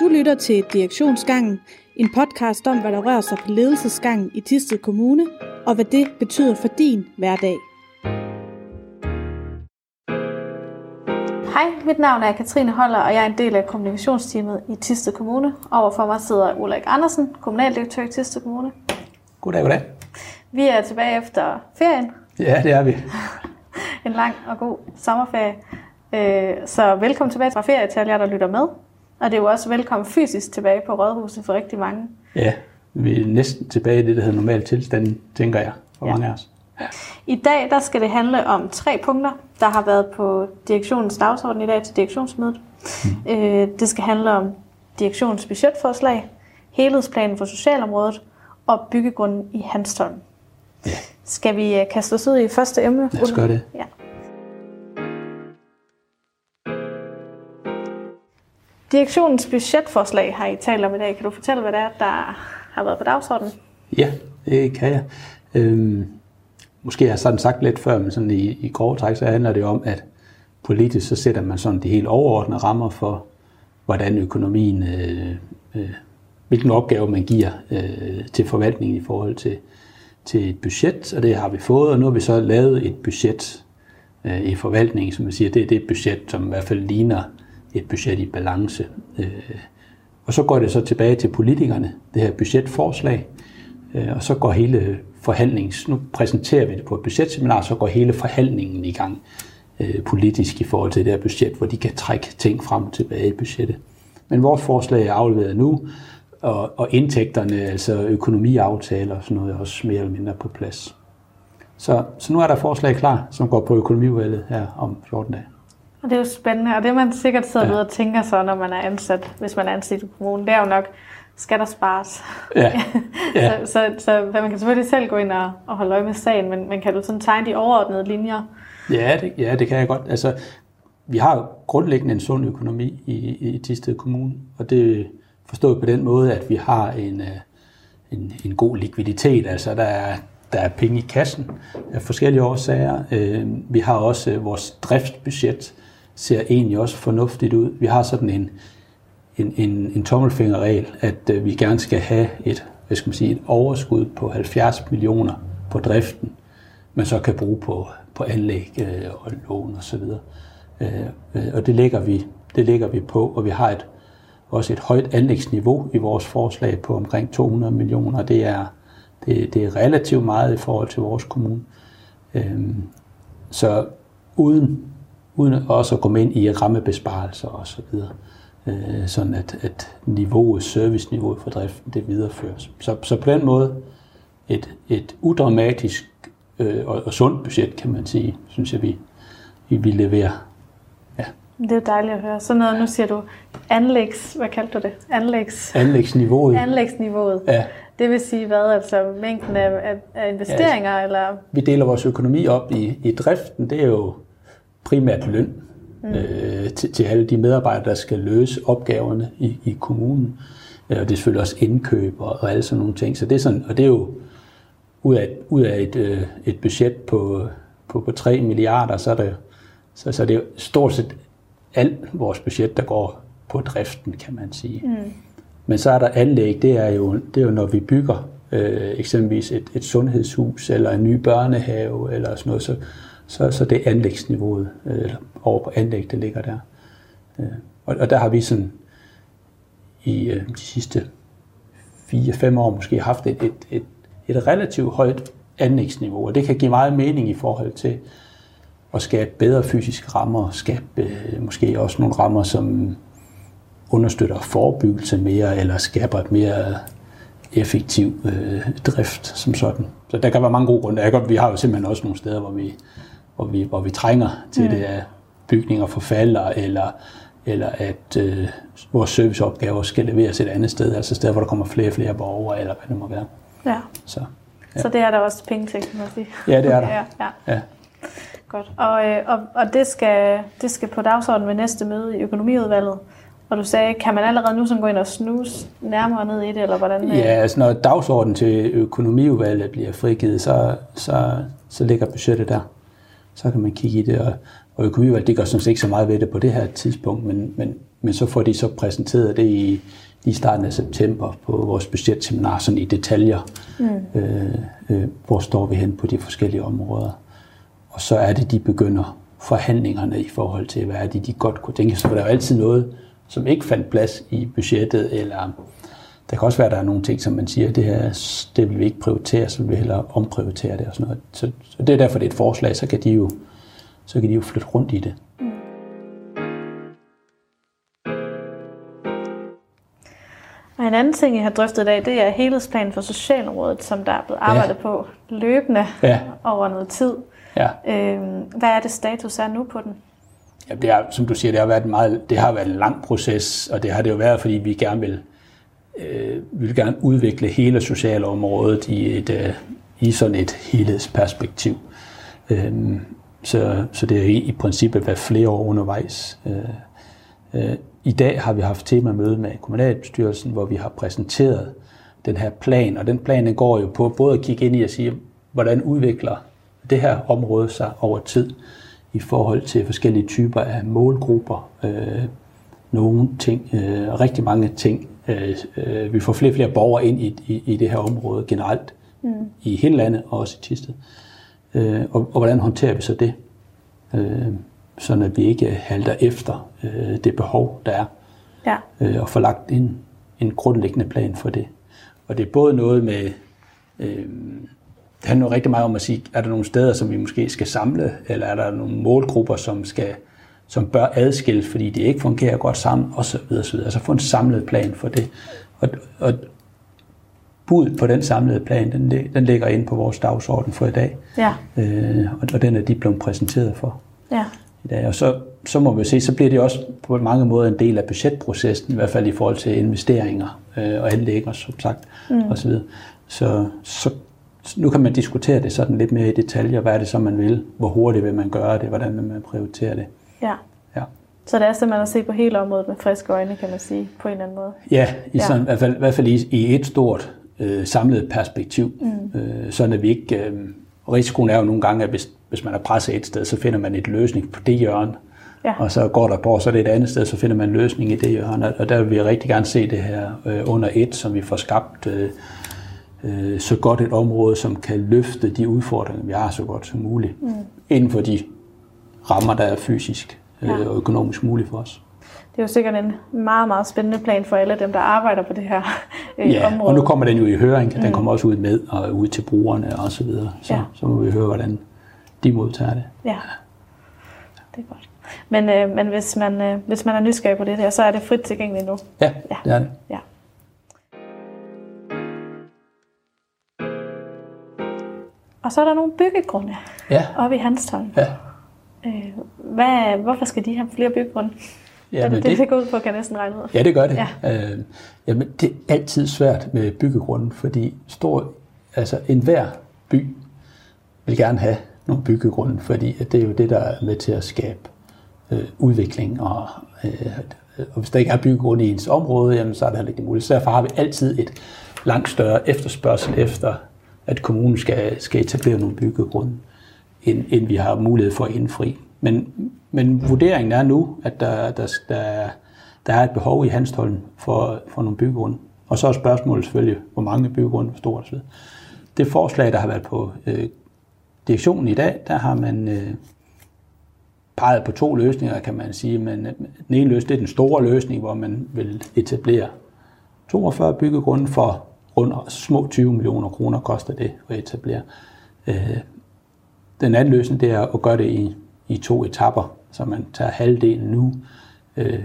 Du lytter til Direktionsgangen, en podcast om, hvad der rører sig på ledelsesgangen i Tisted Kommune, og hvad det betyder for din hverdag. Hej, mit navn er Katrine Holler, og jeg er en del af kommunikationsteamet i Tisted Kommune. Overfor mig sidder Ulrik Andersen, kommunaldirektør i Tisted Kommune. Goddag, goddag. Vi er tilbage efter ferien. Ja, det er vi. en lang og god sommerferie. Øh, så velkommen tilbage fra ferie til alle jer, der lytter med. Og det er jo også velkommen fysisk tilbage på Rådhuset for rigtig mange. Ja, vi er næsten tilbage i det, der hedder normal tilstand, tænker jeg, for ja. mange af os. Ja. I dag der skal det handle om tre punkter, der har været på direktionens dagsorden i dag til direktionsmødet. Mm. Øh, det skal handle om direktionens budgetforslag, helhedsplanen for socialområdet og byggegrunden i Hanstholm. Ja. Skal vi øh, kaste os ud i første emne? Lad os gøre det. Ja. Direktionens budgetforslag har I talt om i dag. Kan du fortælle, hvad det er, der har været på dagsordenen? Ja, det kan jeg. Øhm, måske har jeg sådan sagt lidt før, men sådan i, i grove træk, så handler det om, at politisk så sætter man sådan de helt overordnede rammer for, hvordan økonomien, øh, øh, hvilken opgave man giver øh, til forvaltningen i forhold til, til et budget, og det har vi fået, og nu har vi så lavet et budget øh, i forvaltningen, som man siger, det er det budget, som i hvert fald ligner et budget i balance. Øh, og så går det så tilbage til politikerne, det her budgetforslag, øh, og så går hele forhandlings... Nu præsenterer vi det på et budgetseminar, så går hele forhandlingen i gang øh, politisk i forhold til det her budget, hvor de kan trække ting frem og tilbage i budgettet. Men vores forslag er afleveret nu, og, og indtægterne, altså økonomiaftaler og sådan noget, er også mere eller mindre på plads. Så, så nu er der forslag klar, som går på økonomiudvalget her om 14 dage. Det er jo spændende, og det man sikkert sidder ja. og tænker så, når man er ansat, hvis man er ansat i kommunen, det er jo nok, skal der spares? Ja. ja. så, så, så man kan selvfølgelig selv gå ind og, og holde øje med sagen, men, men kan du sådan tegne de overordnede linjer? Ja, det, ja, det kan jeg godt. Altså, vi har grundlæggende en sund økonomi i, i Tisted Kommune, og det forstået på den måde, at vi har en, øh, en, en god likviditet. Altså, der er, der er penge i kassen af forskellige årsager. Øh, vi har også vores driftsbudget, ser egentlig også fornuftigt ud. Vi har sådan en, en, en, en tommelfingerregel, at øh, vi gerne skal have et, hvad skal man sige, et overskud på 70 millioner på driften, man så kan bruge på, på anlæg øh, og lån og så videre. Øh, øh, og det lægger, vi, det lægger vi på, og vi har et, også et højt anlægsniveau i vores forslag på omkring 200 millioner. Det er, det, det er relativt meget i forhold til vores kommune. Øhm, så uden uden også at komme ind i rammebesparelser og så videre. Øh, sådan at, at niveauet, serviceniveauet for driften, det videreføres. Så, så på den måde et, et udramatisk øh, og, og sundt budget, kan man sige, synes jeg, vi, vi, vi leverer. Ja. Det er dejligt at høre. Så noget, nu siger du anlægs, hvad kaldte du det? Anlægs... Anlægsniveauet. Anlægsniveauet. Ja. Det vil sige hvad? Altså mængden af, af, af investeringer? Ja, altså, eller? Vi deler vores økonomi op i, i driften. Det er jo primært løn mm. øh, til, til alle de medarbejdere, der skal løse opgaverne i, i kommunen. Øh, og det er selvfølgelig også indkøb og, og alle sådan nogle ting. Så det er sådan, og det er jo ud af, ud af et, øh, et budget på, på, på 3 milliarder, så er, det, så, så er det jo stort set alt vores budget, der går på driften, kan man sige. Mm. Men så er der anlæg, det er jo, det er jo når vi bygger øh, eksempelvis et, et sundhedshus eller en ny børnehave eller sådan noget, så, så, så det er anlægsniveauet, eller over på anlæg, det ligger der. Øh, og, og der har vi sådan i øh, de sidste 4-5 år måske haft et, et, et, et relativt højt anlægsniveau, og det kan give meget mening i forhold til at skabe bedre fysiske rammer, skabe øh, måske også nogle rammer, som understøtter forebyggelse mere, eller skaber et mere effektiv øh, drift som sådan. Så der kan være mange gode grunde. Jeg godt, Vi har jo simpelthen også nogle steder, hvor vi hvor vi, hvor vi trænger til mm. det, at bygninger forfalder, eller, eller at øh, vores serviceopgaver skal leveres et andet sted, altså steder, hvor der kommer flere og flere borgere, eller hvad det må være. Ja. Så, ja. Så det er der også penge til, kan man sige. Ja, det er der. ja, ja. ja. Godt. Og, øh, og, og det, skal, det skal på dagsordenen ved næste møde i økonomiudvalget. Og du sagde, kan man allerede nu sådan gå ind og snuse nærmere ned i det, eller hvordan? Ja, altså når dagsordenen til økonomiudvalget bliver frigivet, så, så, så ligger budgettet der så kan man kigge i det. Og, og økonomivalg, det gør sådan set ikke så meget ved det på det her tidspunkt, men, men men så får de så præsenteret det i, i starten af september på vores budgetseminar, sådan i detaljer. Mm. Øh, øh, hvor står vi hen på de forskellige områder. Og så er det, de begynder forhandlingerne i forhold til, hvad er det, de godt kunne tænke. Så var der jo altid noget, som ikke fandt plads i budgettet, eller der kan også være, at der er nogle ting, som man siger, det her, det vil vi ikke prioritere, så vil vi hellere omprioritere det og sådan noget. Så, så det er derfor, det er et forslag, så kan de jo, så kan de jo flytte rundt i det. Og en anden ting, jeg har drøftet i dag, det er helhedsplanen for Socialområdet, som der er blevet arbejdet ja. på løbende ja. over noget tid. Ja. Øhm, hvad er det status er nu på den? Ja, det er, som du siger, det har været en meget, det har været en lang proces, og det har det jo været, fordi vi gerne vil, øh, Øh, vi vil gerne udvikle hele socialområdet i, et, øh, i sådan et helhedsperspektiv. Øh, så, så det er i, i princippet været flere år undervejs. Øh, øh, I dag har vi haft temamøde med kommunalbestyrelsen, hvor vi har præsenteret den her plan, og den plan den går jo på både at kigge ind i at sige, hvordan udvikler det her område sig over tid i forhold til forskellige typer af målgrupper, øh, nogle ting, øh, rigtig mange ting. Øh, øh, vi får flere og flere borgere ind i, i, i det her område generelt, mm. i hele landet og også i Tisted. Øh, og, og hvordan håndterer vi så det? Øh, sådan at vi ikke halter efter øh, det behov, der er. Ja. Øh, og får lagt en, en grundlæggende plan for det. Og det er både noget med... Øh, det handler rigtig meget om at sige, er der nogle steder, som vi måske skal samle, eller er der nogle målgrupper, som skal som bør adskilles, fordi de ikke fungerer godt sammen, osv. osv. Altså få en samlet plan for det. Og, og bud på den samlede plan, den, den ligger inde på vores dagsorden for i dag. Ja. Øh, og, og den er de blevet præsenteret for ja. i dag. Og så, så må vi se, så bliver det også på mange måder en del af budgetprocessen, i hvert fald i forhold til investeringer øh, og anlæg som sagt, mm. osv. Så, så nu kan man diskutere det sådan lidt mere i detaljer. Hvad er det så, man vil? Hvor hurtigt vil man gøre det? Hvordan vil man prioritere det? Ja. ja. Så det er simpelthen at se på hele området med friske øjne, kan man sige, på en eller anden måde. Ja, i, sådan, ja. i, hvert, fald, i hvert fald i, i et stort øh, samlet perspektiv. Mm. Øh, sådan at vi ikke... Øh, risikoen er jo nogle gange, at hvis, hvis man er presset et sted, så finder man et løsning på det hjørne. Ja. Og så går der på, så er det et andet sted, så finder man en løsning i det hjørne. Og der vil vi rigtig gerne se det her øh, under et, som vi får skabt øh, øh, så godt et område, som kan løfte de udfordringer, vi har så godt som muligt, mm. inden for de rammer, der er fysisk øh, ja. og økonomisk muligt for os. Det er jo sikkert en meget, meget spændende plan for alle dem, der arbejder på det her øh, ja, område. og nu kommer den jo i høring. Den mm. kommer også ud med og ud til brugerne og så videre. Så, ja. så må vi høre, hvordan de modtager det. Ja, det er godt. Men, øh, men hvis, man, øh, hvis man er nysgerrig på det her, så er det frit tilgængeligt nu? Ja, ja. det er det. Ja. Og så er der nogle byggegrunde ja. oppe i Hanstholm. Ja. Øh, hvad, hvorfor skal de have flere byggegrunde? Ja, det, det, det går ud på, kan jeg næsten regne ud. Ja, det gør det. Ja. Øh, jamen, det er altid svært med byggegrunden, fordi stor, altså enhver by vil gerne have nogle byggegrunde, fordi det er jo det, der er med til at skabe øh, udvikling. Og, øh, og hvis der ikke er byggegrunde i ens område, jamen, så er det heller ikke muligt. Så derfor har vi altid et langt større efterspørgsel efter at kommunen skal, skal etablere nogle byggegrunde, end, end vi har mulighed for at indfri. Men, men vurderingen er nu, at der, der, der, der er et behov i Hanstholm for, for nogle byggegrunde. Og så er spørgsmålet selvfølgelig, hvor mange byggegrunde, hvor stort osv. Det forslag, der har været på øh, direktionen i dag, der har man øh, peget på to løsninger, kan man sige. Men øh, den ene løsning det er den store løsning, hvor man vil etablere 42 byggegrunde for rundt små 20 millioner kroner koster det at etablere. Øh, den anden løsning det er at gøre det i, i to etapper, så man tager halvdelen nu, øh,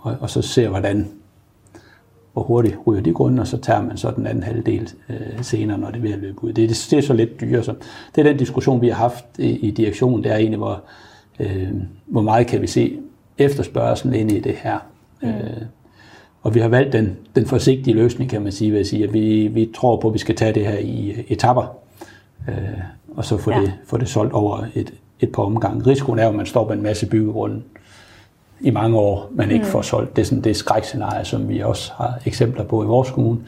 og, og så ser, hvordan, hvor hurtigt ryger de grunde, og så tager man så den anden halvdel øh, senere, når det er ved at løbe ud. Det, det, det er så lidt dyre. Så det er den diskussion, vi har haft i, i direktionen, det er egentlig, hvor, øh, hvor meget kan vi se efterspørgselen ind i det her. Mm. Øh, og vi har valgt den, den forsigtige løsning, kan man sige, ved at sige, at vi, vi tror på, at vi skal tage det her i etapper, øh, og så få, ja. det, få det solgt over et, et par omgange. Risikoen er jo, at man står med en masse byggegrunde i mange år, man ikke mm. får solgt. Det er sådan det skrækscenarie, som vi også har eksempler på i vores kommune.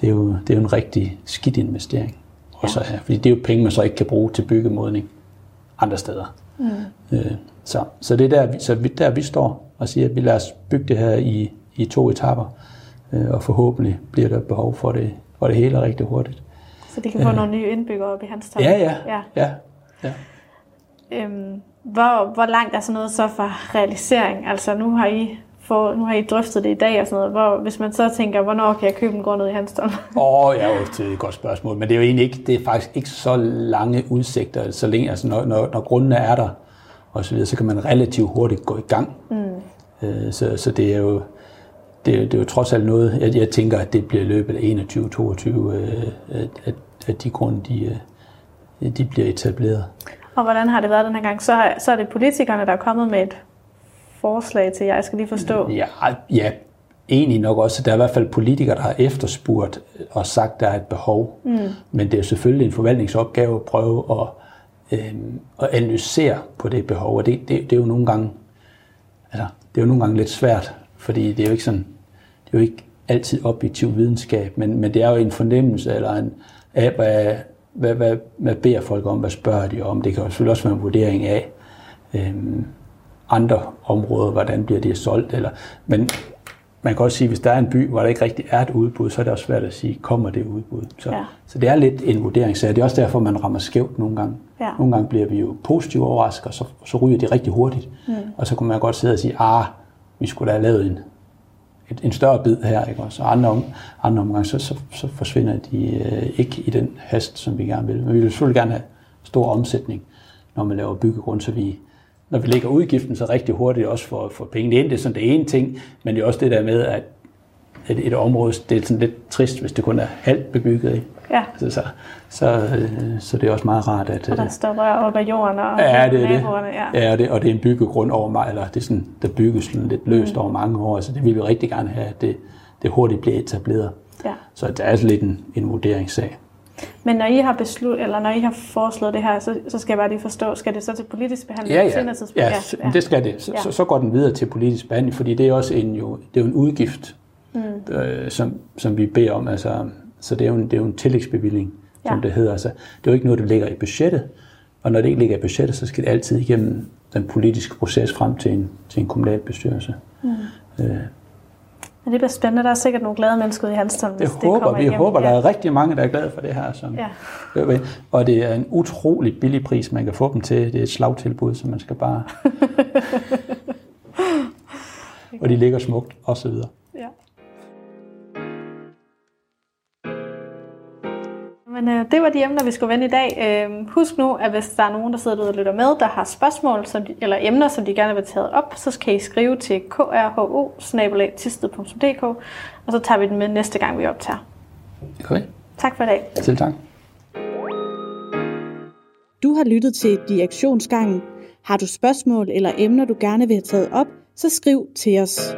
Det er jo, det er jo en rigtig skidt investering. Ja. Også, fordi det er jo penge, man så ikke kan bruge til byggemodning andre steder. Mm. Øh, så, så det er der, vi, så der, vi står og siger, at vi lader os bygge det her i, i to etapper, øh, og forhåbentlig bliver der behov for det, for det hele rigtig hurtigt. Så de kan få nogle nye indbyggere op i hans Ja, ja, ja. ja, ja. Øhm, hvor, hvor langt er sådan noget så fra realisering? Altså nu har I for, nu har I drøftet det i dag og sådan noget. Hvor, hvis man så tænker, hvornår kan jeg købe en gård ned i Hanston? Åh, oh, ja, det er et godt spørgsmål. Men det er jo egentlig ikke, det er faktisk ikke så lange udsigter. Så længe, altså når, når, når grundene er der, og så videre, så kan man relativt hurtigt gå i gang. Mm. Øh, så, så det er jo, det, det er jo trods alt noget, jeg, jeg tænker, at det bliver løbet af 21-22, øh, at, at de grunde, de, øh, de bliver etableret. Og hvordan har det været den her gang? Så, så er det politikerne, der er kommet med et forslag til, jeg skal lige forstå. Ja, ja egentlig nok også, der er i hvert fald politikere, der har efterspurgt og sagt, at der er et behov. Mm. Men det er selvfølgelig en forvaltningsopgave at prøve at, øh, at analysere på det behov, og det, det, det er jo nogle gange altså, det er jo nogle gange lidt svært, fordi det er jo ikke sådan, det er jo ikke altid objektiv videnskab, men, men det er jo en fornemmelse eller en, af, hvad, hvad, hvad, hvad beder folk om, hvad spørger de om. Det kan jo selvfølgelig også være en vurdering af øhm, andre områder, hvordan bliver det solgt. Eller, men man kan også sige, hvis der er en by, hvor der ikke rigtig er et udbud, så er det også svært at sige, kommer det udbud? Så, ja. så det er lidt en vurderingssag. Det er også derfor, man rammer skævt nogle gange. Ja. Nogle gange bliver vi jo positivt overrasket, og så, så ryger det rigtig hurtigt. Mm. Og så kunne man godt sidde og sige, ah, vi skulle da have lavet en, et, en større bid her, ikke? Og så andre, om, andre omgang, så, så, så forsvinder de øh, ikke i den hast, som vi gerne vil. Men vi vil selvfølgelig gerne have stor omsætning, når man laver byggegrund, så vi, når vi lægger udgiften så rigtig hurtigt også for, for pengene ind. Det er sådan det ene ting, men det er også det der med, at et, et område, det er sådan lidt trist, hvis det kun er halvt bebygget. Ikke? Ja. Så, så, så, øh, så det er også meget rart, at... Og der øh, står rør op ad jorden og ja, det er det. Ja, ja og, det, og det er en byggegrund over mig, eller det er sådan, der bygges sådan lidt løst mm. over mange år, så det vil vi rigtig gerne have, at det, det hurtigt bliver etableret. Ja. Så det er altså lidt en, en vurderingssag. Men når I har beslut, eller når I har foreslået det her, så, så skal jeg bare lige forstå, skal det så til politisk behandling ja, ja. Ja, ja, ja, det skal det. Så, ja. så, så går den videre til politisk behandling, fordi det er også en, jo, det er jo en udgift, mm. øh, som, som vi beder om. Altså, så det er jo en, det er jo en tillægsbevilling, ja. som det hedder. Altså, det er jo ikke noget, der ligger i budgettet, og når det ikke ligger i budgettet, så skal det altid igennem den politiske proces frem til en, til en kommunal bestyrelse. Mm. Øh, men det bliver spændende. Der er sikkert nogle glade mennesker i Hanstholm, hvis det, det håber, kommer Vi igennem. håber, der er rigtig mange, der er glade for det her. Som, ja. Og det er en utrolig billig pris, man kan få dem til. Det er et slagtilbud, så man skal bare... og de ligger smukt, og så videre. Men øh, det var de emner, vi skulle vende i dag. Øh, husk nu, at hvis der er nogen, der sidder derude og lytter med, der har spørgsmål som de, eller emner, som de gerne vil tage op, så kan I skrive til krho og så tager vi den med næste gang, vi optager. Okay. Tak for i dag. Selv tak. Du har lyttet til Direktionsgangen. Har du spørgsmål eller emner, du gerne vil have taget op, så skriv til os.